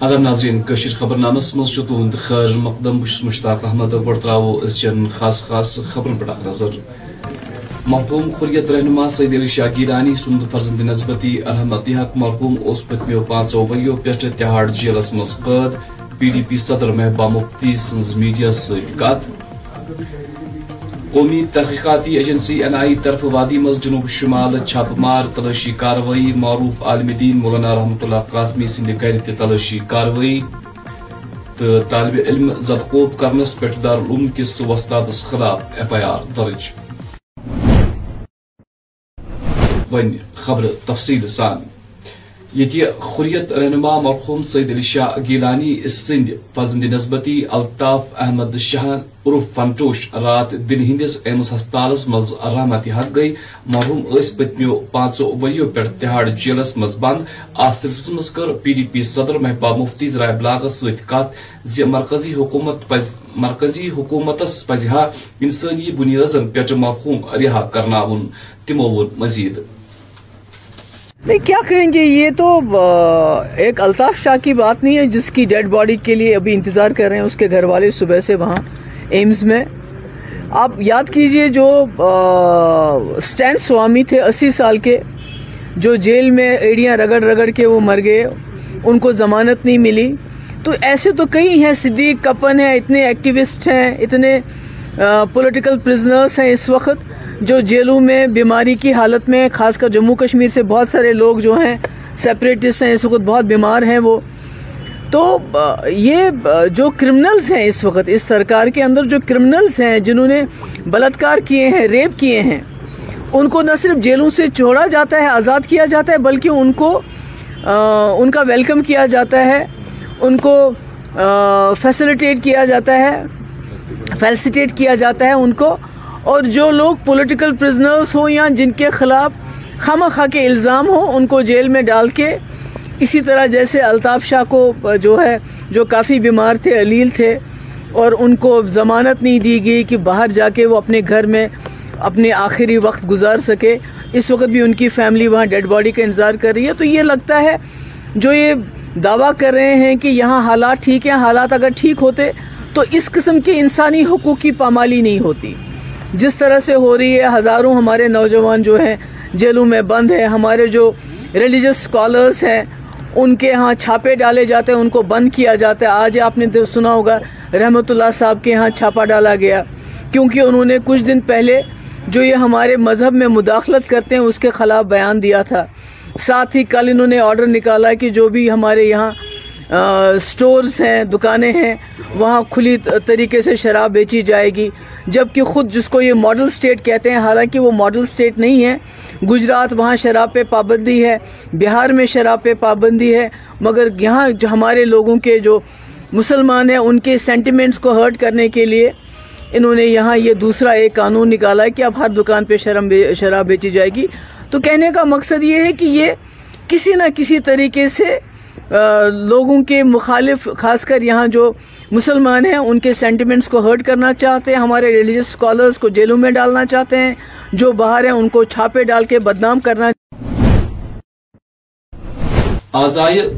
ادب ناظرین کشیر خبر نامس مز تہد خیر مقدم بس مشتاق احمد گو ترو ازچن خاص خاص خبرن پہ اخ نظر مرحوم خریت رہنما سعید علی شاہ سند فرزند نسبتی الحمد حق مرحوم اس پتمیو پانچو وریو پہ تہاڑ جیلس مز قید پی ڈی پی صدر محبوبہ مفتی سنز میڈیا ست قومی تحقیقاتی ایجنسی این آئی طرف وادی مز جنوب شمال چھاپ مار تلاشی کاروائی معروف عالم دین مولانا رحمت اللہ قاسمی سند گر تلاشی کاروائی تو طالب علم زدقوب کرنس پہ دارالعلوم کس وستادس خلاف ایف آئی آر درج. ون خبر تفصیل سان. یہ خریت رہنما مرحوم سعید علی شاہ گیلانی سند فضند نسبتی الطاف احمد شاہ عرف فنٹوش رات دن ہندس ایمس ہسپتالس مز رحمت حق گئی۔ مرحوم اس پتمیو پانچو وریو پہ تہاڑ جیلس مز بند۔ ات سلسلس مز کر پی ڈی پی صدر محبوبہ مفتی ذرائع بلاغس ست کت زی مرکزی حکومت پز مرکزی حکومتس پزہا انسانی بنیادن پہ مرحوم رہا کرناون۔ تمو وون مزید۔ نہیں، کیا کہیں گے؟ یہ تو ایک الطاف شاہ کی بات نہیں ہے، جس کی ڈیڈ باڈی کے لیے ابھی انتظار کر رہے ہیں اس کے گھر والے صبح سے وہاں ایمز میں۔ آپ یاد کیجیے جو سٹین سوامی تھے اسی سال کے، جو جیل میں ایڑیاں رگڑ رگڑ کے وہ مر گئے، ان کو ضمانت نہیں ملی۔ تو ایسے تو کئی ہیں، صدیق، کپن ہیں، اتنے ایکٹیوسٹ ہیں، اتنے پولیٹیکل پرزنرس ہیں اس وقت۔ جو جیلوں میں بیماری کی حالت میں، خاص کر جموں کشمیر سے بہت سارے لوگ جو ہیں سیپریٹس ہیں، اس وقت بہت بیمار ہیں وہ۔ تو یہ جو کرمنلز ہیں اس وقت، اس سرکار کے اندر جو کرمنلز ہیں، جنہوں نے بلاتکار کیے ہیں ریپ کیے ہیں، ان کو نہ صرف جیلوں سے چھوڑا جاتا ہے، آزاد کیا جاتا ہے، بلکہ ان کو ان کا ویلکم کیا جاتا ہے، ان کو فیسلیٹیٹ کیا جاتا ہے فیلسیٹیٹ کیا جاتا ہے ان کو۔ اور جو لوگ پولیٹیکل پرزنرز ہوں یا جن کے خلاف خامہ خواہ کے الزام ہوں، ان کو جیل میں ڈال کے اسی طرح جیسے الطاف شاہ کو جو ہے، جو کافی بیمار تھے، علیل تھے، اور ان کو ضمانت نہیں دی گئی کہ باہر جا کے وہ اپنے گھر میں اپنے آخری وقت گزار سکے۔ اس وقت بھی ان کی فیملی وہاں ڈیڈ باڈی کا انتظار کر رہی ہے۔ تو یہ لگتا ہے، جو یہ دعویٰ کر رہے ہیں کہ یہاں حالات ٹھیک ہیں، حالات اگر ٹھیک ہوتے تو اس قسم کی انسانی حقوق کی پامالی نہیں ہوتی۔ جس طرح سے ہو رہی ہے، ہزاروں ہمارے نوجوان جو ہیں، جیلوں میں بند ہیں، ہمارے جو ریلیجس اسکالرس ہیں، ان کے ہاں چھاپے ڈالے جاتے ہیں، ان کو بند کیا جاتا ہے۔ آج آپ نے سنا ہوگا رحمت اللہ صاحب کے ہاں چھاپا ڈالا گیا۔ کیونکہ انہوں نے کچھ دن پہلے جو یہ ہمارے مذہب میں مداخلت کرتے ہیں، اس کے خلاف بیان دیا تھا۔ ساتھ ہی کل انہوں نے آرڈر نکالا کہ جو بھی ہمارے یہاں سٹورز ہیں، دکانیں ہیں، وہاں کھلی طریقے سے شراب بیچی جائے گی۔ جبکہ خود جس کو یہ ماڈل سٹیٹ کہتے ہیں، حالانکہ وہ ماڈل سٹیٹ نہیں ہے، گجرات وہاں شراب پہ پابندی ہے، بہار میں شراب پہ پابندی ہے، مگر یہاں جو ہمارے لوگوں کے جو مسلمان ہیں، ان کے سینٹیمنٹس کو ہرٹ کرنے کے لیے انہوں نے یہاں یہ دوسرا ایک قانون نکالا ہے کہ اب ہر دکان پہ شرم شراب بیچی جائے گی۔ تو کہنے کا مقصد یہ ہے کہ یہ کسی نہ کسی طریقے سے لوگوں کے مخالف، خاص کر یہاں جو مسلمان ہیں، ان کے سینٹیمنٹس کو ہرٹ کرنا چاہتے ہیں، ہمارے ریلیجس اسکالرس کو جیلوں میں ڈالنا چاہتے ہیں، جو باہر ہیں، ان کو چھاپے ڈال کے بدنام کرنا آزائے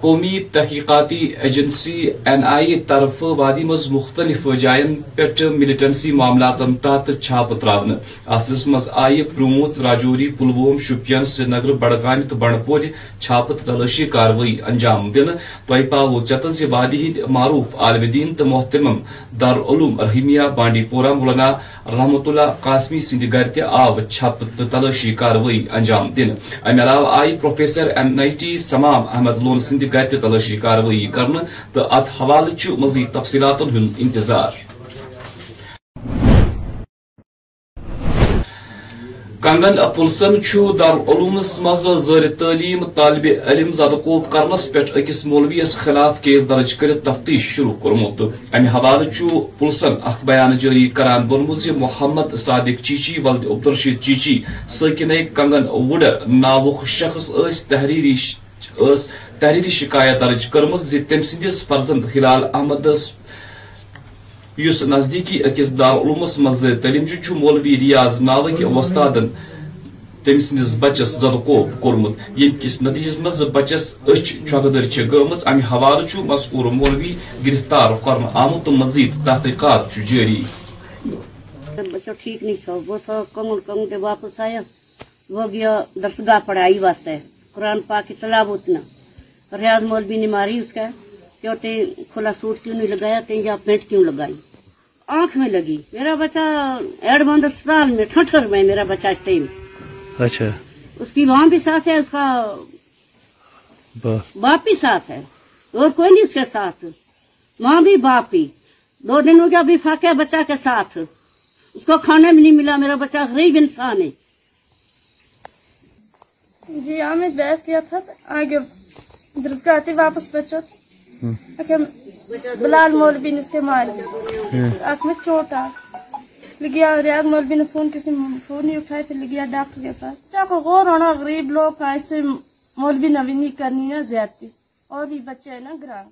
قومی تحقیقاتی ایجنسی این آئی طرف وادی مز مختلف جائن پہ ملٹنسی معاملات تحت چھاپ تراؤن اصلس مز آئی پروموت راجوری پلووم شپین سری نگر بڑگام تو بنڈپور چھاپ تلاشی کاروی انجام دن۔ تہ پاو چت وادی ہند معروف عالم دین تو محتمم دارالعلوم رحیمیہ بانڈی پورہ مولانا رحمت اللہ قاسمی سند گر آو چھپ تو تلاشی کاروی انجام دن۔ امہ علاوہ آئی پروفیسر این آئی ٹی سمام احمد لون سند گر تہ تلاشی کاروی کرنے تو ات حوالہ مزید تفصیلات ہند انتظار۔ کنگن پلسن دارالعلومس مز زیر تعلیم طالب علم زدقوب کرنس پہ اکس مولویس خلاف کیس درج کر تفتیش شروع کورمت۔ امہ حوالہ پلسن اخ بیان جاری کران وونمت محمد صادق چیچی، ولد عبدالرشید چیچی ساکن کنگن وڈر ناوک شخص اس تحریری تحریری شکایت درج کرم جی تم سندس فرزند ہلال احمد یس نزدیکی اکس دارالعلومس مز تعلیم چھ مولوی ریاض ناوک وستادن تم سندس بچس زدکوب کورمت یم کس نتیجس مز بچس اچھ چوکدر چھ گمت امہ حوالہ چھ مذکور مولوی گرفتار کرن آمت تو مزید تحقیقات چھ جاری بچہ ٹھیک نہیں تھا، وہ تھا کنگل کنگ کے واپس آیا، وہ گیا درسگاہ پڑھائی واسطے، قرآن پاک کی تلاوت نہ۔ ریاض مولوی نے ماری اس کا کہ تے کھلا سوٹ کیوں نہیں لگایا؟ تے یا پینٹ کیوں لگائی؟ آنکھ میں لگی۔ میرا بچہ ایڈ بند اسپتال میں ٹھٹر میں میرا بچہ اس ٹائم۔ اچھا۔ اس کی وہاں بھی ساتھ ہے اس کا باپ بھی ساتھ ہے۔ اور کوئی نہیں اس کے ساتھ۔ ماں بھی باپ بھی۔ دو دن ہو گیا ابھی فاقہ بچہ کے ساتھ۔ اس کو کھانے میں نہیں ملا۔ میرا بچہ غریب انسان ہے۔ جی ہم نے بحث کیا تھا آگے درسگاہ آتے واپس بچو بلال مولوی نے اس کے مارے آنکھ میں چوٹ آ لگیا ریاض مولوی نے فون کسی فون نہیں اٹھایا پھر لگیا ڈاکٹر کے پاس۔ چاہ کو غور ہونا غریب لوگ ایسے مولوی نہیں کرنی نا زیادتی۔ اور بھی بچے ہیں نا گرانگ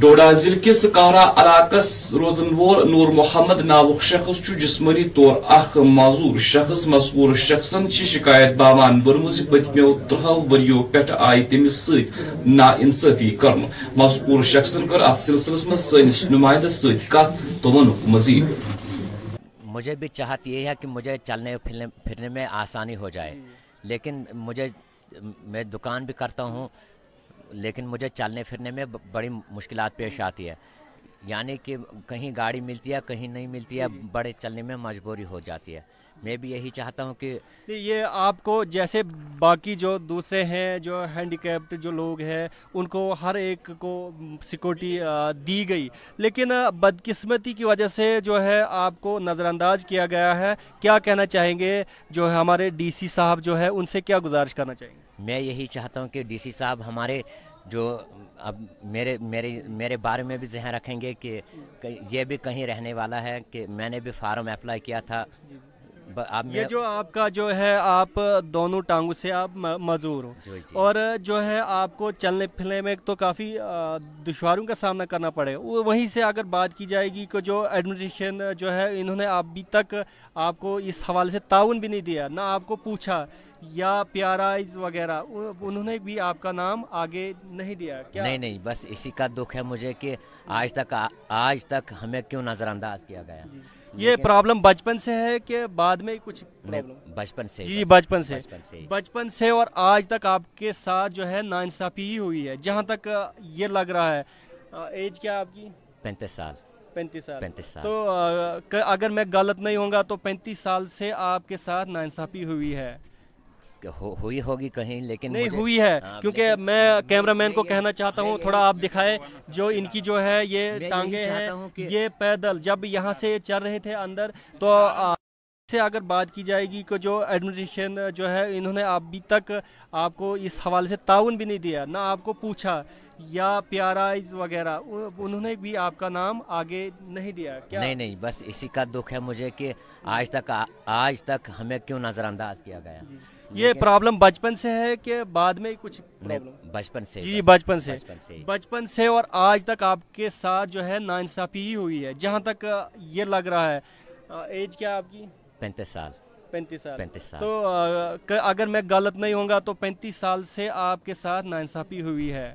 ڈوڈا ضلع کس کہرا علاقس روزن وول نور محمد ناوک شخص جسمانی طور اخ معذور شخص مذکور شخصن چھ شکایت باوان برمز پتمو ترہو وریو پہ آئی تمس ست نا انصافی کرم مذکور شخصن کر ات سلسلس مز سنس نمائندس ست کت تو مزید مجھے بھی چاہت یہ ہے کہ مجھے چلنے پھرنے پھرنے میں آسانی ہو جائے، لیکن مجھے، میں دکان بھی کرتا ہوں لیکن مجھے چلنے پھرنے میں بڑی مشکلات پیش آتی ہے۔ یعنی کہ کہیں گاڑی ملتی ہے، کہیں نہیں ملتی ہے، بڑے چلنے میں مجبوری ہو جاتی ہے۔ میں بھی یہی چاہتا ہوں کہ یہ آپ کو جیسے باقی جو دوسرے ہیں، جو ہینڈی کیپڈ جو لوگ ہیں، ان کو ہر ایک کو سیکورٹی دی گئی۔ لیکن بدقسمتی کی وجہ سے جو ہے آپ کو نظر انداز کیا گیا ہے۔ کیا کہنا چاہیں گے جو ہے ہمارے ڈی سی صاحب جو ہے، ان سے کیا گزارش کرنا چاہیں گے؟ میں یہی چاہتا ہوں کہ ڈی سی صاحب ہمارے جو اب میرے میرے میرے بارے میں بھی ذہن رکھیں گے کہ یہ بھی کہیں رہنے والا ہے کہ میں نے بھی فارم اپلائی کیا تھا۔ یہ جو آپ کا جو ہے آپ دونوں ٹانگوں سے آپ م- معذور ہو۔ جی، جی۔ اور جو ہے آپ کو چلنے پھرنے میں تو کافی آ، دشواریوں کا سامنا کرنا پڑے۔ وہ- وہیں سے اگر بات کی جائے گی کہ جو ایڈمنسٹریشن جو ہے انہوں نے ابھی تک آپ کو اس حوالے سے تعاون بھی نہیں دیا نہ آپ کو پوچھا یا پیارائز وغیرہ انہوں نے بھی آپ کا نام آگے نہیں دیا۔ کیا نہیں نہیں بس اسی کا دکھ ہے مجھے کہ آج تک آج تک ہمیں کیوں نظر انداز کیا گیا؟ یہ پرابلم بچپن سے ہے کہ بعد میں کچھ بچپن سے جی بچپن سے۔ بچپن سے۔ اور آج تک آپ کے ساتھ جو ہے ناانصافی ہی ہوئی ہے۔ جہاں تک یہ لگ رہا ہے۔ ایج کیا آپ کی؟ پینتیس سال۔ پینتیس سال۔ پینتیس سال۔ تو اگر میں غلط نہیں ہوں گا تو پینتیس سال سے آپ کے ساتھ ناانصافی ہوئی ہے۔ ہوئی ہوگی کہیں لیکن نہیں ہوئی ہے ہاں، کیونکہ میں کیمرہ مین کو کہنا چاہتا ہوں تھوڑا آپ دکھائے جو ان کی جو ہے یہ ٹانگیں ہیں یہ پیدل جب یہاں سے چل رہے تھے اندر تو سے اگر بات کی جائے گی کہ جو ایڈمنسٹریشن جو ہے انہوں نے ابھی تک آپ کو اس حوالے سے تعاون بھی نہیں دیا نہ آپ کو پوچھا یا پیارائز وغیرہ انہوں نے بھی آپ کا نام آگے نہیں دیا کیا؟ نہیں نہیں بس اسی کا دکھ ہے مجھے کہ آج تک آج تک ہمیں کیوں نظر انداز کیا گیا؟ یہ پرابلم بچپن سے ہے کہ بعد میں کچھ پرابلم بچپن سے جی بچپن سے۔ بچپن سے۔ اور آج تک آپ کے ساتھ جو ہے ناانصافی ہی ہوئی ہے۔ جہاں تک یہ لگ رہا ہے ایج کیا آپ کی؟ پینتیس سال۔ پینتیس سال۔ پینتیس سال۔ تو اگر میں غلط نہیں ہوں گا تو پینتیس سال سے آپ کے ساتھ ناانصافی ہوئی ہے۔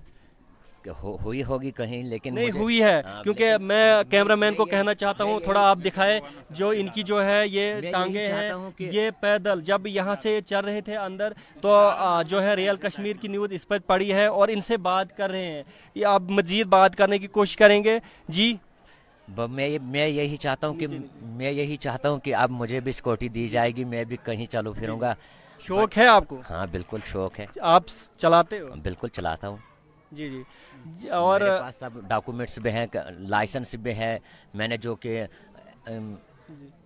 ہوئی ہوگی کہیں لیکن نہیں ہوئی ہے کیونکہ میں کیمرہ مین کو کہنا چاہتا ہوں تھوڑا آپ دکھائے جو ان کی جو ہے یہ ٹانگیں ہیں یہ پیدل جب یہاں سے چل رہے تھے اندر تو جو ہے ریئل کشمیر کی نیوز اس پر پڑی ہے اور ان سے بات کر رہے ہیں۔ یہ آپ مزید بات کرنے کی کوشش کریں گے۔ جی؟ میں یہ- میں یہی چاہتا ہوں کہ میں یہی چاہتا ہوں کہ اب مجھے بھی سکوٹی دی جائے گی میں بھی کہیں چلو پھروں گا۔ شوق ہے آپ کو؟ ہاں بالکل شوق ہے۔ آپ چلاتے ہو؟ بالکل چلاتا ہوں۔ جی جی۔ جی، اور سب ڈاکومنٹس بھی ہیں لائسنس بھی ہے میں نے جو کہ ام،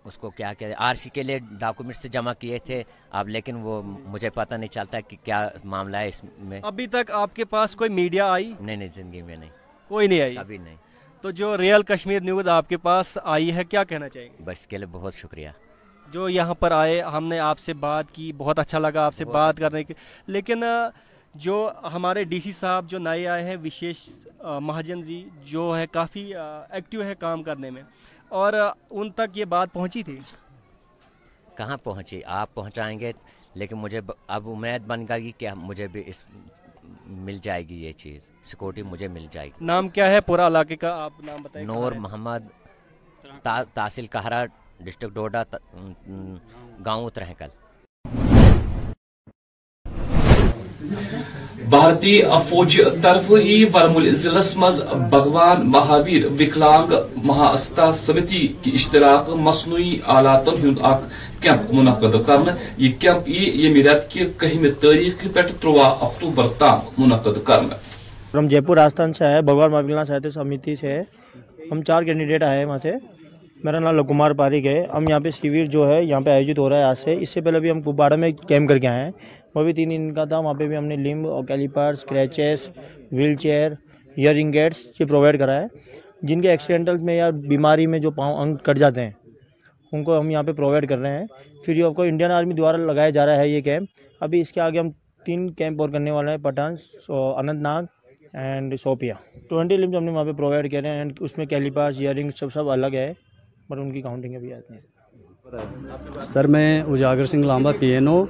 اس کو کیا کہتے آر سی کے لیے ڈاکومنٹس جمع کیے تھے۔ اب لیکن وہ مجھے پتہ نہیں چلتا کہ کیا معاملہ ہے اس میں۔ ابھی تک آپ کے پاس کوئی میڈیا آئی؟ نہیں نہیں زندگی میں نہیں۔ کوئی نہیں آئی؟ کبھی نہیں۔ تو جو ریئل کشمیر نیوز آپ کے پاس آئی ہے کیا کہنا چاہیں گے؟ بس کے لیے بہت شکریہ۔ جو یہاں پر آئے ہم نے آپ سے بات کی بہت اچھا لگا آپ سے بات اچھا۔ کرنے کی لیکن جو ہمارے ڈی سی صاحب جو نئے آئے ہیں وشیش مہاجن جی جو ہے کافی ایکٹیو ہے کام کرنے میں۔ اور ان تک یہ بات پہنچی تھی؟ کہاں پہنچی؟ آپ پہنچائیں گے لیکن مجھے اب امید بن کر گی کہ مجھے بھی اس مل جائے گی یہ چیز۔ سیکورٹی مجھے مل جائے گی۔ نام کیا ہے؟ پورا علاقے کا آپ نام بتائیں۔ نور محمد تحصیل کہرا ڈسٹرکٹ ڈوڈا گاؤں ترہکل بھارتی افوج طرف ہی ورمول ضلعس مز بھگوان مہاویر وکلانگ مہاستا سمتی کی اشتراک مصنوعی آلاتن ہند اخ کیمپ منعقد کرنے یہ کیمپ ای یمہ رت کی کہمہ تاریخ پہ تروا اکتوبر تام منعقد کرنے ہم جے پور راجستھان سے ہے بھگوان مہاویر ساہتیہ سمیتی سے۔ ہم چار کینڈیڈیٹ آئے ہیں وہاں سے۔ میرا نام لکمار پارک ہے۔ ہم یہاں پہ شیور جو ہے، یہاں پہ آیوجت ہو رہا ہے آج سے۔ اس سے پہلے بھی ہم کپواڑہ میں کیمپ کر کے آئے ہیں۔ وہ بھی تین دن کا تھا وہاں پہ بھی ہم نے لمب اور کیلیپرس اسکریچیز ویل چیئر ایئر رنگیٹس یہ پرووائڈ کرا ہے جن کے ایکسیڈنٹل میں یا بیماری میں جو پاؤں انگ کٹ جاتے ہیں ان کو ہم یہاں پہ پرووائڈ کر رہے ہیں پھر یہ آپ کو انڈین آرمی دوارا لگایا جا رہا ہے یہ کیمپ ابھی اس کے آگے ہم تین کیمپ اور کرنے والے ہیں Pattan Anantnag and Shopian twenty لمس ہم نے وہاں پہ پرووائڈ کر رہے ہیں اینڈ اس میں کیلیپاس ایئر رنگ سب سب الگ ہے پر ان کی کاؤنٹنگ ابھی آتی ہے سر، میں اجاگر سنگھ لامبا، پی این او۔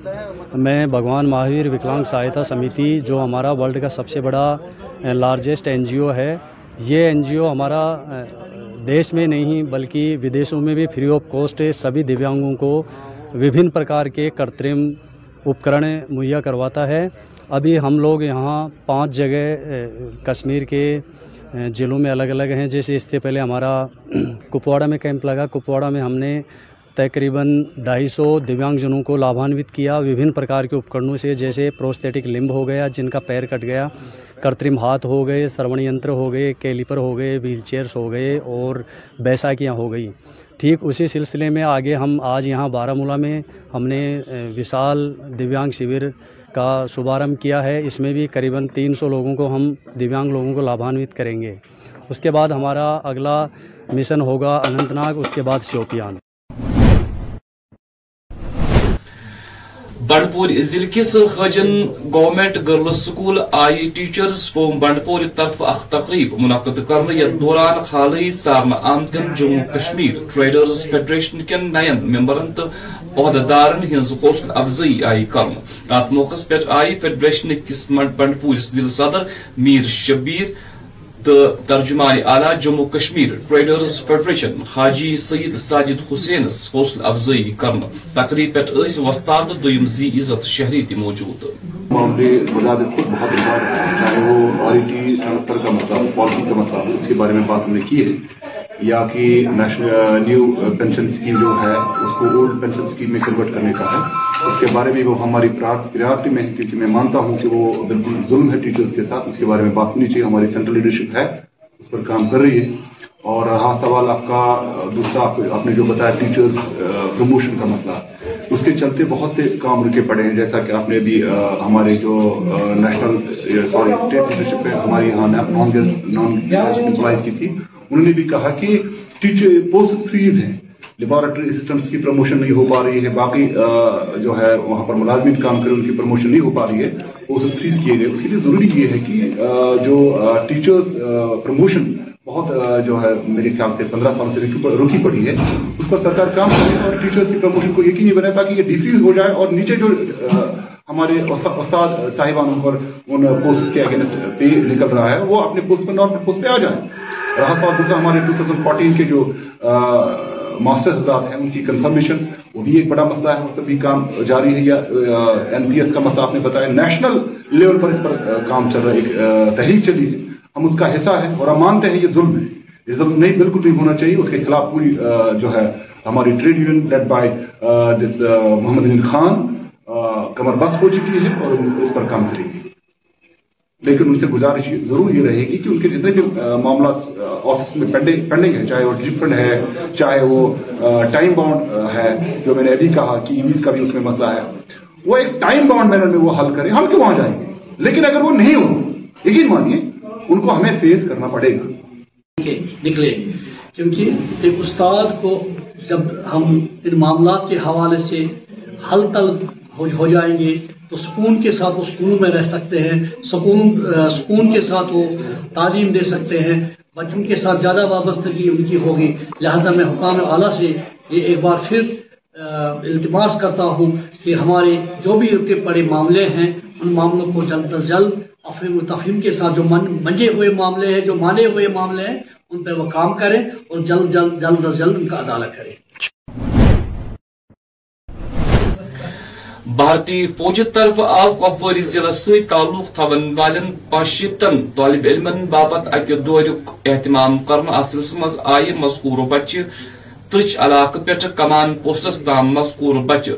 میں بھگوان مہاویر وکلانگ سہایتا سمیتی، جو ہمارا ورلڈ کا سب سے بڑا لارجسٹ این جی او ہے۔ یہ این جی او ہمارا دیش میں نہیں، بلکہ ودیشوں میں بھی فری آف کوسٹ سبھی دیویانگوں کو وبھن پرکار کے کرترم اپکرن مہیا کرواتا ہے۔ ابھی ہم لوگ یہاں پانچ جگہ کشمیر کے ضلعوں میں الگ الگ ہیں۔ جیسے اس سے پہلے ہمارا کپواڑہ میں کیمپ لگا۔ کپواڑہ میں ہم نے تقریباً ڈھائی سو دویانگ جنوں کو لابھانوت کیا، وبھن پرکار کے اپکرنوں سے، جیسے پروستیٹک لمب ہو گیا، جن کا پیر کٹ گیا، کرترم ہاتھ ہو گئے سرون یتر ہو گئے، کیلیپر ہو گئے، ویل چیئرس ہو گئے اور بیساکیاں ہو گئیں۔ ٹھیک اسی سلسلے میں آگے ہم آج یہاں بارہ مولہ میں ہم نے وشال دویانگ شیور کا شبھارمبھ کیا ہے۔ اس میں بھی قریباً تین سو لوگوں کو ہم دویانگ لوگوں کو لابھانوت کریں گے۔ اس کے بعد ہمارا اگلا مشن ہوگا اننت ناگ، اس کے بعد شوپیان۔ بنڈپور ضلع کس خجن گورنمنٹ گرلز سکول آئی ٹیچرز قوم بنڈپور طرف اخ تقریب منعقد کرنے یتھ دوران حالی سارن آمتن جموں کشمیر ٹریڈرز فیڈریشن کن نائن ممبرن تو عہدیدارن ہز حوصل افزائی آئی کر ات موقع پہ آئی فیڈریشن کس بنڈپور ضلع صدر میر شبیر تو ترجمان اعلیٰ جموں کشمیر ٹریڈرز فیڈریشن حاجی سید ساجد حسینس حوصلہ افزائی کرنا تقریب پہ وستاد تو زی عزت شہری تی موجود معاملے وزارت خود بہت بار چاہے وہ آئی ٹی ٹرانسفر کا مسئلہ پالیسی کا مسئلہ اس کے بارے میں بات ہم نے کی ہے۔ یا کہ نیو پینشن اسکیم جو ہے، اس کو اولڈ پینشن اسکیم میں کنورٹ کرنے کا ہے۔ اس کے بارے میں وہ ہماری پریارٹی میں ہے کیونکہ میں مانتا ہوں کہ وہ بالکل ظلم ہے ٹیچرز کے ساتھ، اس کے بارے میں بات ہونی چاہیے، ہماری سینٹرل لیڈرشپ ہے، اس پر کام کر رہی ہے۔ اور ہاں سوال آپ کا، دوسرا آپ نے جو بتایا ٹیچرز پروموشن کا مسئلہ۔ اس کے چلتے بہت سے کام رکے پڑے ہیں، جیسا کہ آپ نے بھی ہمارے جو نیشنل سوری اسٹیٹ لیڈرشپ ہے، ہماری یہاں نان نان امپلائیز کی تھی۔ انہوں نے بھی کہا کہ ٹیچر پوسٹ فریز ہیں۔ لیبارٹری اسسٹنٹس کی پروموشن نہیں ہو پا رہی ہے، باقی جو ہے، وہاں پر ملازمین کام کرے ان کی پروموشن نہیں ہو پا رہی ہے، وہ فریز کیے گئے۔ اس کے لیے ضروری یہ ہے کہ جو ٹیچرز پروموشن بہت جو ہے، میرے خیال سے پندرہ سال سے رکی پڑی ہے۔ اس پر سرکار کام کرے اور ٹیچرز کی پروموشن کو یقینی بنائے تاکہ یہ ڈیفریز ہو جائے اور نیچے جو ہمارے استاد صاحبان پر ان پوسٹ کے اگینسٹ پہ نکل رہا ہے، وہ اپنے پوسٹ پہ نارمل پوسٹ پہ آ جائیں۔ رہا سال دوسرا ہمارے ٹو تھاؤزینڈ فورٹین کے جو ماسٹر حضرات ہیں، ان کی کنفرمیشن وہ بھی ایک بڑا مسئلہ ہے وقت بھی کام جاری ہے، یا این پی ایس کا مسئلہ آپ نے بتایا نیشنل لیول پر اس پر کام چل رہا ہے، ایک تحریک چلی ہے۔ ہم اس کا حصہ ہیں اور ہم مانتے ہیں یہ ظلم ہے۔ یہ ظلم نہیں، بالکل نہیں ہونا چاہیے، اس کے خلاف پوری جو ہے، ہماری ٹریڈ یونین لیڈ بائی جس محمد علی خان کمر بست ہو چکی ہے اور اس پر کام کریں گے لیکن ان سے گزارش ضرور یہ رہے گی کہ ان کے جتنے بھی معاملات آفس میں پینڈنگ ہیں، چاہے وہ ڈفرنٹ ہے، چاہے وہ ٹائم باؤنڈ ہے، جو میں نے ابھی کہا کہ ایویز کا بھی اس میں مسئلہ ہے، وہ ایک ٹائم باؤنڈ مینر میں وہ حل کریں، ہم کیوں وہاں جائیں گے؟ لیکن اگر وہ نہیں ہو یقین مانیے، ان کو ہمیں فیس کرنا پڑے گا۔ نکلے۔ کیونکہ ایک استاد کو جب ہم ان معاملات کے حوالے سے حل طلب ہو جائیں گے، تو سکون کے ساتھ وہ سکون میں رہ سکتے ہیں، سکون سکون کے ساتھ وہ تعلیم دے سکتے ہیں۔ بچوں کے ساتھ زیادہ وابستگی ان کی ہوگی۔ لہٰذا میں حکام اعلیٰ سے یہ ایک بار پھر التماس کرتا ہوں کہ ہمارے جو بھی کے بڑے معاملے ہیں، ان معاملوں کو جلد از جلد افریم و تفہیم کے ساتھ جو منجے ہوئے معاملے ہیں، جو مانے ہوئے معاملے ہیں، ان پہ وہ کام کریں اور جلد جلد جلد از جلد ان کا ازالہ کریں۔ بھارتی فوج طرف آو کپوری ضلع سی تعلق تھون والن پاشیتن طالب علم باپت اکہ دور اہتمام کرن اصلس مز آئی مذکور بچہ ترچ علاقہ پہ کمان پوسٹس تام مذکور بچہ۔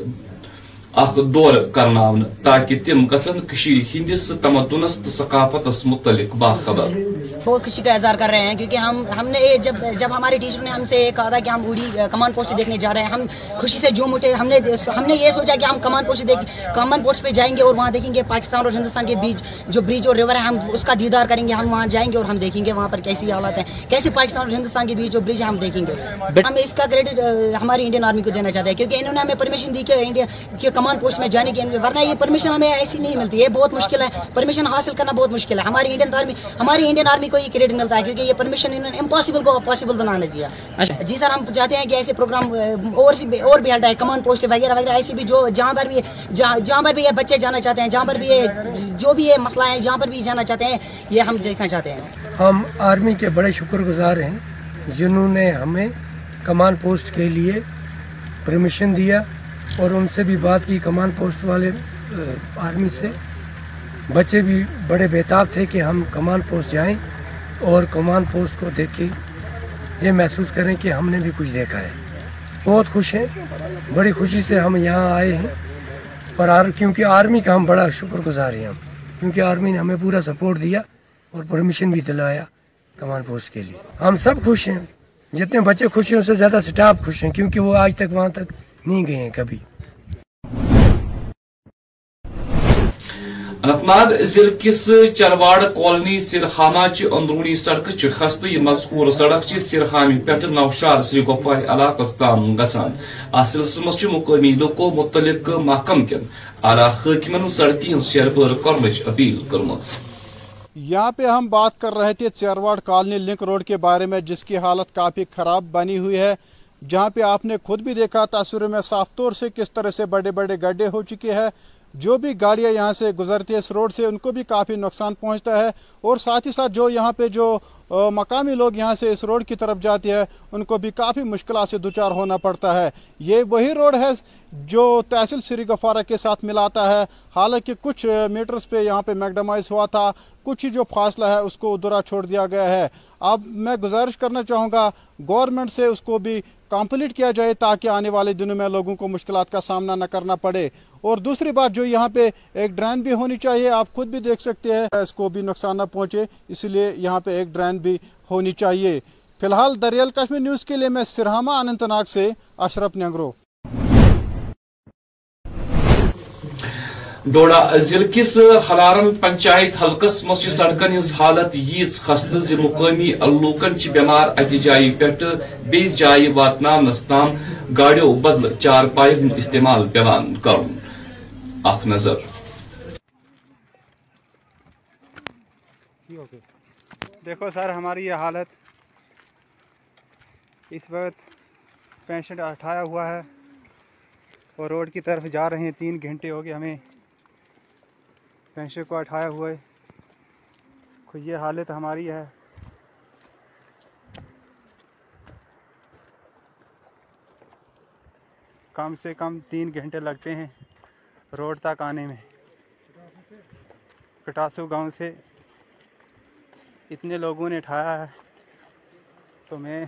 اخ دور کرناون تاکہ تم گھن ہندس تمدنس تو ثقافتس متعلق باخبر۔ وہ خوشی کا اظہار کر رہے ہیں کیونکہ ہم ہم نے جب جب ہمارے ٹیچر نے ہم سے کہا تھا کہ ہم اوڑی کمان پوسٹ دیکھنے جا رہے ہیں ہم خوشی سے جھوم اٹھے ہم نے ہم نے یہ سوچا کہ ہم کمان پوسٹ دیکھ کمان پوسٹ پہ جائیں گے اور وہاں دیکھیں گے پاکستان اور ہندوستان کے بیچ جو برج اور ریور ہے ہم اس کا دیدار کریں گے ہم وہاں جائیں گے اور ہم دیکھیں گے وہاں پر کیسی حالات ہیں۔ کیسے پاکستان اور ہندوستان کے بیچ جو برج ہے ہم دیکھیں گے۔ ہم اس کا کریڈٹ ہماری انڈین آرمی کو دینا چاہتے ہیں کیونکہ انہوں نے ہمیں پرمیشن دی کہ انڈیا کہ کمان کمان پوسٹ میں جانے کی ورنہ یہ پرمیشن ہمیں ایسی نہیں ملتی۔ ہے بہت مشکل ہے۔ پرمیشن حاصل کرنا بہت مشکل ہے۔ ہماری انڈین آرمی ہماری انڈین آرمی کو یہ کریڈٹ ملتا ہے کیونکہ یہ پرمیشن انہوں نے امپاسبل کو پاسبل بنانے دیا۔ اچھا۔ جی سر ہم چاہتے ہیں کہ ایسے پروگرام اور سی اور بھی کمان پوسٹ وغیرہ وغیرہ ایسی بھی جو جہاں پر بھی جہاں پر بھی یہ بچے جانا چاہتے ہیں جہاں پر بھی یہ جو بھی یہ مسئلہ ہے جہاں پر بھی جانا چاہتے ہیں یہ ہم دیکھنا چاہتے ہیں۔ ہم آرمی کے بڑے شکر گزار ہیں جنہوں نے ہمیں کمان پوسٹ کے لیے پرمیشن دیا۔ اور ان سے بھی بات کی کمان پوسٹ والے آرمی سے۔ بچے بھی بڑے بےتاب تھے کہ ہم کمان پوسٹ جائیں اور کمان پوسٹ کو دیکھ کے یہ محسوس کریں کہ ہم نے بھی کچھ دیکھا ہے۔ بہت خوش ہیں، بڑی خوشی سے ہم یہاں آئے ہیں۔ اور آر، کیونکہ آرمی کا ہم بڑا شکر گزار ہیں ہم۔ کیونکہ آرمی نے ہمیں پورا سپورٹ دیا اور پرمیشن بھی دلایا کمان پوسٹ کے لیے۔ ہم سب خوش ہیں، جتنے بچے خوش ہیں، اس سے زیادہ سٹاف خوش ہیں، کیونکہ وہ آج تک وہاں تک نہیں گئے ہیں کبھی۔ انتناگ ضلع کس چرواڑ کالونی سرہامہ چی اندرونی سڑک چی خستہ یہ مذکور سڑک چی سرخامی پیٹ نوشار سری گفار علاقہ تام گسان۔ ات سمس چی مقامی لکو متعلق محکم کن۔ اعلی حکمن سڑکی ہز شیربر کرمچ اپیل کرمز۔ یہاں پہ ہم بات کر رہے تھے چرواڑ کالونی لنک روڈ کے بارے میں جس کی حالت کافی خراب بنی ہوئی ہے۔ جہاں پہ آپ نے خود بھی دیکھا تاثر میں صاف طور سے کس طرح سے بڑے بڑے گڈے ہو چکے ہیں۔ جو بھی گاڑیاں یہاں سے گزرتی ہے اس روڈ سے، ان کو بھی کافی نقصان پہنچتا ہے۔ اور ساتھ ہی ساتھ جو یہاں پہ جو مقامی لوگ یہاں سے اس روڈ کی طرف جاتی ہے ان کو بھی کافی مشکلات سے دوچار ہونا پڑتا ہے۔ یہ وہی روڈ ہے جو تحصیل سری گفارہ کے ساتھ ملاتا ہے۔ حالانکہ کچھ میٹرز پہ یہاں پہ میگڈمائز ہوا تھا، کچھ ہی جو فاصلہ ہے اس کو ادھورا چھوڑ دیا گیا ہے۔ اب میں گزارش کرنا چاہوں گا، گورنمنٹ سے اس کو بھی کمپلیٹ کیا جائے تاکہ آنے والے دنوں میں لوگوں کو مشکلات کا سامنا نہ کرنا پڑے۔ اور دوسری بات جو یہاں پہ ایک ڈرین بھی ہونی چاہیے، آپ خود بھی دیکھ سکتے ہیں، اس کو بھی نقصان نہ پہنچے اسی لیے یہاں پہ ایک ڈرین بھی ہونی چاہیے۔ فی الحال دریال کشمیر نیوز کے لیے میں سرہامہ اننت ناگ سے اشرف نگرو ڈوڑا ضلع کس حلارن پنچایت حلقس مز سڑکن ہز حالت یز خست زی مقامی لوکن بیمار اکہ جائیں پہ بیس جائیں واتنس تام گاڑیو بدل چار پائے استعمال پیوان کرن۔ اخ نظر۔ دیکھو سر، ہماری یہ حالت اس وقت پیشنٹ اٹھایا ہوا ہے اور روڈ کی طرف جا رہے ہیں، تین گھنٹے ہو گئے ہمیں۔ پینشے کو اٹھائے ہوئے کو یہ حالت ہماری ہے۔ کم سے کم تین گھنٹے لگتے ہیں روڈ تک آنے میں۔ کٹاسو گاؤں سے اتنے لوگوں نے اٹھایا ہے۔ تو میں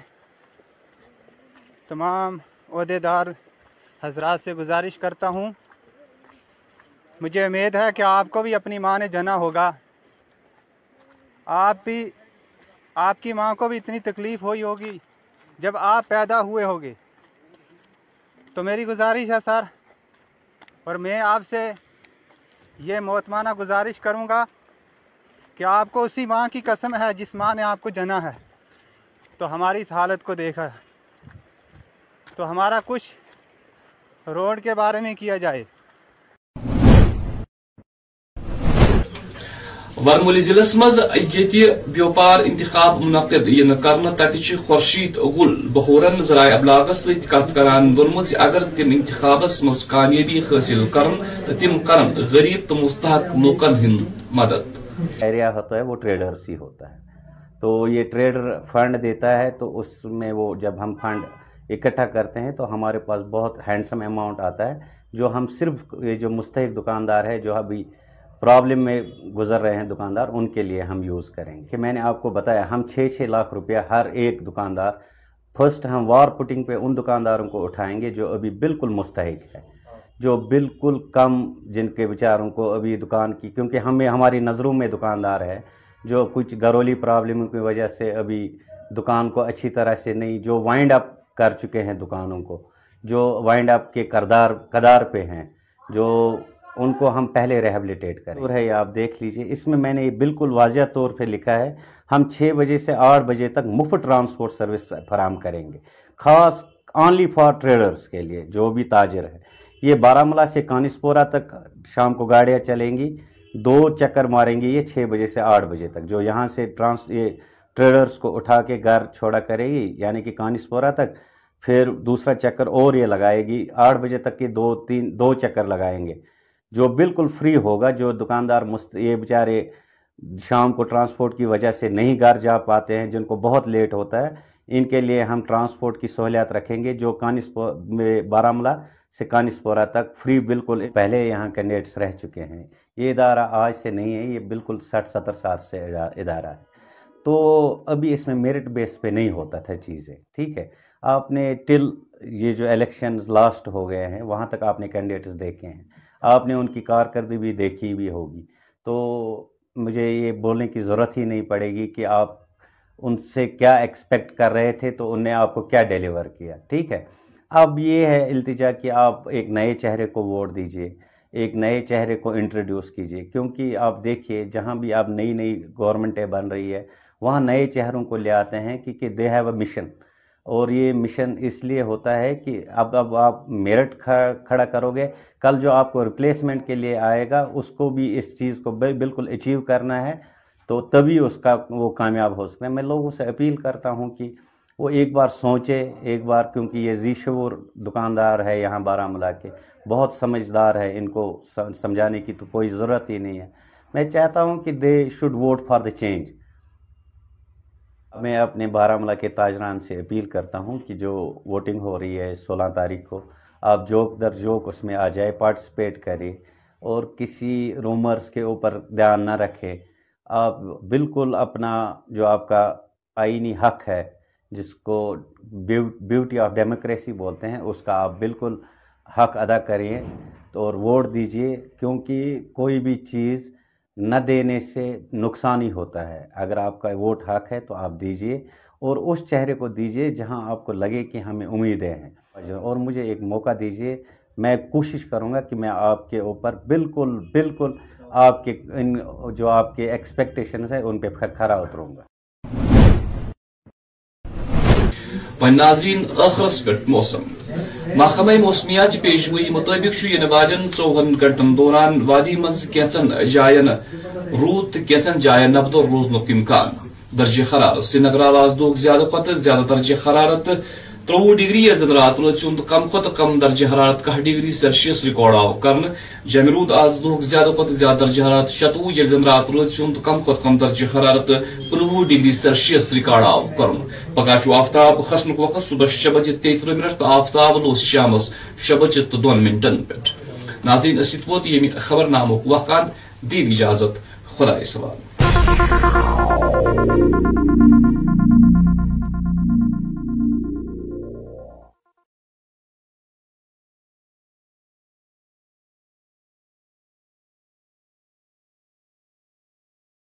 تمام عہدیدار حضرات سے گزارش کرتا ہوں مجھے امید ہے کہ آپ کو بھی اپنی ماں نے جنا ہوگا۔ آپ بھی آپ کی ماں کو بھی اتنی تکلیف ہوئی ہوگی جب آپ پیدا ہوئے ہوگے۔ تو میری گزارش ہے سر، اور میں آپ سے یہ موتمانہ گزارش کروں گا کہ آپ کو اسی ماں کی قسم ہے جس ماں نے آپ کو جنا ہے۔ تو ہماری اس حالت کو دیکھا۔ ہے تو ہمارا کچھ روڈ کے بارے میں کیا جائے۔ ورمولی ضلع مز بیوپار انتخاب منعقد ین کر تت خورشید گل بہورن ذرائع ابلاغس ست کت کران وونمت اگر تم انتخابس مز کامیابی حاصل کرن تو تم کرن غریب تو مستحق لوکن ہند مدد ایریا ہوتا ہے وہ ٹریڈرس ہی ہوتا ہے تو یہ ٹریڈر فنڈ دیتا ہے تو اس میں وہ جب ہم فنڈ اکٹھا کرتے ہیں تو ہمارے پاس بہت ہینڈسم اماؤنٹ آتا ہے جو ہم صرف یہ جو مستحق دکاندار ہے جو ابھی پرابلم میں گزر رہے ہیں دکاندار، ان کے لیے ہم یوز کریں گے۔ کہ میں نے آپ کو بتایا، ہم چھ چھ لاکھ روپیہ ہر ایک دکاندار فرسٹ ہم وار پٹنگ پہ ان دکانداروں کو اٹھائیں گے جو ابھی بالکل مستحق ہے، جو بالکل کم، جن کے بیچاروں کو ابھی دکان کی، کیونکہ ہمیں، ہماری نظروں میں دکاندار ہے، جو کچھ گرولی پرابلم کی وجہ سے ابھی دکان کو اچھی طرح سے نہیں، جو وائنڈ اپ کر چکے ہیں دکانوں کو، جو وائنڈ اپ کے کردار، قدار پہ ہیں، جو ان کو ہم پہلے ریہبلیٹیٹ کریں۔ ہے یہ، آپ دیکھ لیجیے۔ اس میں میں نے یہ بالکل واضح طور پہ لکھا ہے، ہم چھ بجے سے آٹھ بجے تک مفت ٹرانسپورٹ سروس فراہم کریں گے۔ خاص آنلی فار ٹریڈرز کے لیے، جو بھی تاجر ہے۔ یہ بارہ ملا سے کانسپورہ تک شام کو گاڑیاں چلیں گی، دو چکر ماریں گی یہ چھ بجے سے آٹھ بجے تک۔ جو یہاں سے ٹرانس یہ ٹریڈرز کو اٹھا کے گھر چھوڑا کرے گی یعنی کہ کانسپورہ تک، پھر دوسرا چکر اور یہ لگائے گی۔ آٹھ بجے تک کے دو، تین، دو چکر لگائیں گے۔ جو بالکل فری ہوگا، جو دکاندار مست، یہ بیچارے شام کو ٹرانسپورٹ کی وجہ سے نہیں گھر جا پاتے ہیں، جن کو بہت لیٹ ہوتا ہے، ان کے لیے ہم ٹرانسپورٹ کی سہولیات رکھیں گے جو کانسپور میں بارہ سے کانسپورہ تک فری بالکل پہلے یہاں کینڈیڈیٹس رہ چکے ہیں۔ یہ ادارہ آج سے نہیں ہے، یہ بالکل سٹھ ستر سال سے ادارہ ہے۔ تو ابھی اس میں میرٹ بیس پہ نہیں ہوتا تھا چیزیں، ٹھیک ہے۔ آپ نے ٹل یہ جو الیکشنز لاسٹ ہو گئے ہیں، وہاں تک آپ نے کینڈیڈیٹس دیکھے ہیں۔ آپ نے ان کی کارکردگی بھی دیکھی بھی ہوگی۔ تو مجھے یہ بولنے کی ضرورت ہی نہیں پڑے گی کہ آپ ان سے کیا ایکسپیکٹ کر رہے تھے تو ان نے آپ کو کیا ڈیلیور کیا، ٹھیک ہے؟ اب یہ ہے التجا کہ آپ ایک نئے چہرے کو ووٹ دیجیے، ایک نئے چہرے کو انٹروڈیوس کیجیے۔ کیونکہ آپ دیکھیے جہاں بھی آپ نئی نئی گورنمنٹیں بن رہی ہے، وہاں نئے چہروں کو لے آتے ہیں کیونکہ دے ہیو اے مشن اور یہ مشن اس لیے ہوتا ہے کہ اب اب آپ میرٹ کھڑا کرو گے۔ کل جو آپ کو ریپلیسمنٹ کے لیے آئے گا، اس کو بھی اس چیز کو بالکل اچیو کرنا ہے، تو تبھی اس کا وہ کامیاب ہو سکتا ہے۔ میں لوگوں سے اپیل کرتا ہوں کہ وہ ایک بار سوچے، ایک بار کیونکہ یہ ذیشور دکاندار ہے یہاں بارہ ملا کے، بہت سمجھدار ہے، ان کو سمجھانے کی تو کوئی ضرورت ہی نہیں ہے۔ میں چاہتا ہوں کہ they should vote for the change میں اپنے بارہ ملا کے تاجران سے اپیل کرتا ہوں کہ جو ووٹنگ ہو رہی ہے سولہ تاریخ کو، آپ جوک در جوک اس میں آ جائے پارٹیسپیٹ کریں اور کسی رومرز کے اوپر دھیان نہ رکھے آپ بالکل اپنا جو آپ کا آئینی حق ہے، جس کو بیوٹی آف ڈیموکریسی بولتے ہیں، اس کا آپ بالکل حق ادا کریں اور ووٹ دیجیے۔ کیونکہ کوئی بھی چیز نہ دینے سے نقصان ہی ہوتا ہے۔ اگر آپ کا ووٹ حق ہے تو آپ دیجیے اور اس چہرے کو دیجیے جہاں آپ کو لگے کہ ہمیں امیدیں ہیں اور مجھے ایک موقع دیجیے، میں کوشش کروں گا کہ میں آپ کے اوپر بالکل بالکل آپ کے ان جو آپ کے ایکسپیکٹیشنز ہیں ان پہ کھرا اتروں گا۔ ناظرین آخرس پہ موسم۔ محکمہ موسمیات پیشگوئی مطابق ین والن ژوہن گنٹن دوران وادی مز کیچن جائن، رود تو کیچن جائن نبد روزن امکان درجہ حرارت سری نگر آواز دہ زیادہ کھت زیادہ درجہ حرارت تروہ ڈگری یزن رات روز چند کم کھت کم درجہ حرارت کہ ڈگری سیلسیس ریکارڈ آو کرن۔ جمرود آز دہ زیادہ کھت زیادہ درجہ حرارت شتوہ یزن رات روز چند کم کھت کم درجہ حرارت کنوہ ڈگری سیلسیس ریکارڈ آو کرن۔ پگہ آفتاب کھسن وقت صبح شے بجے تیترہ منٹ تو آفتاب لوس شام شے بجے تو دون منٹن پہ ناظرین، اس ووت یم خبر نامک وقت دین اجازت خدا سوال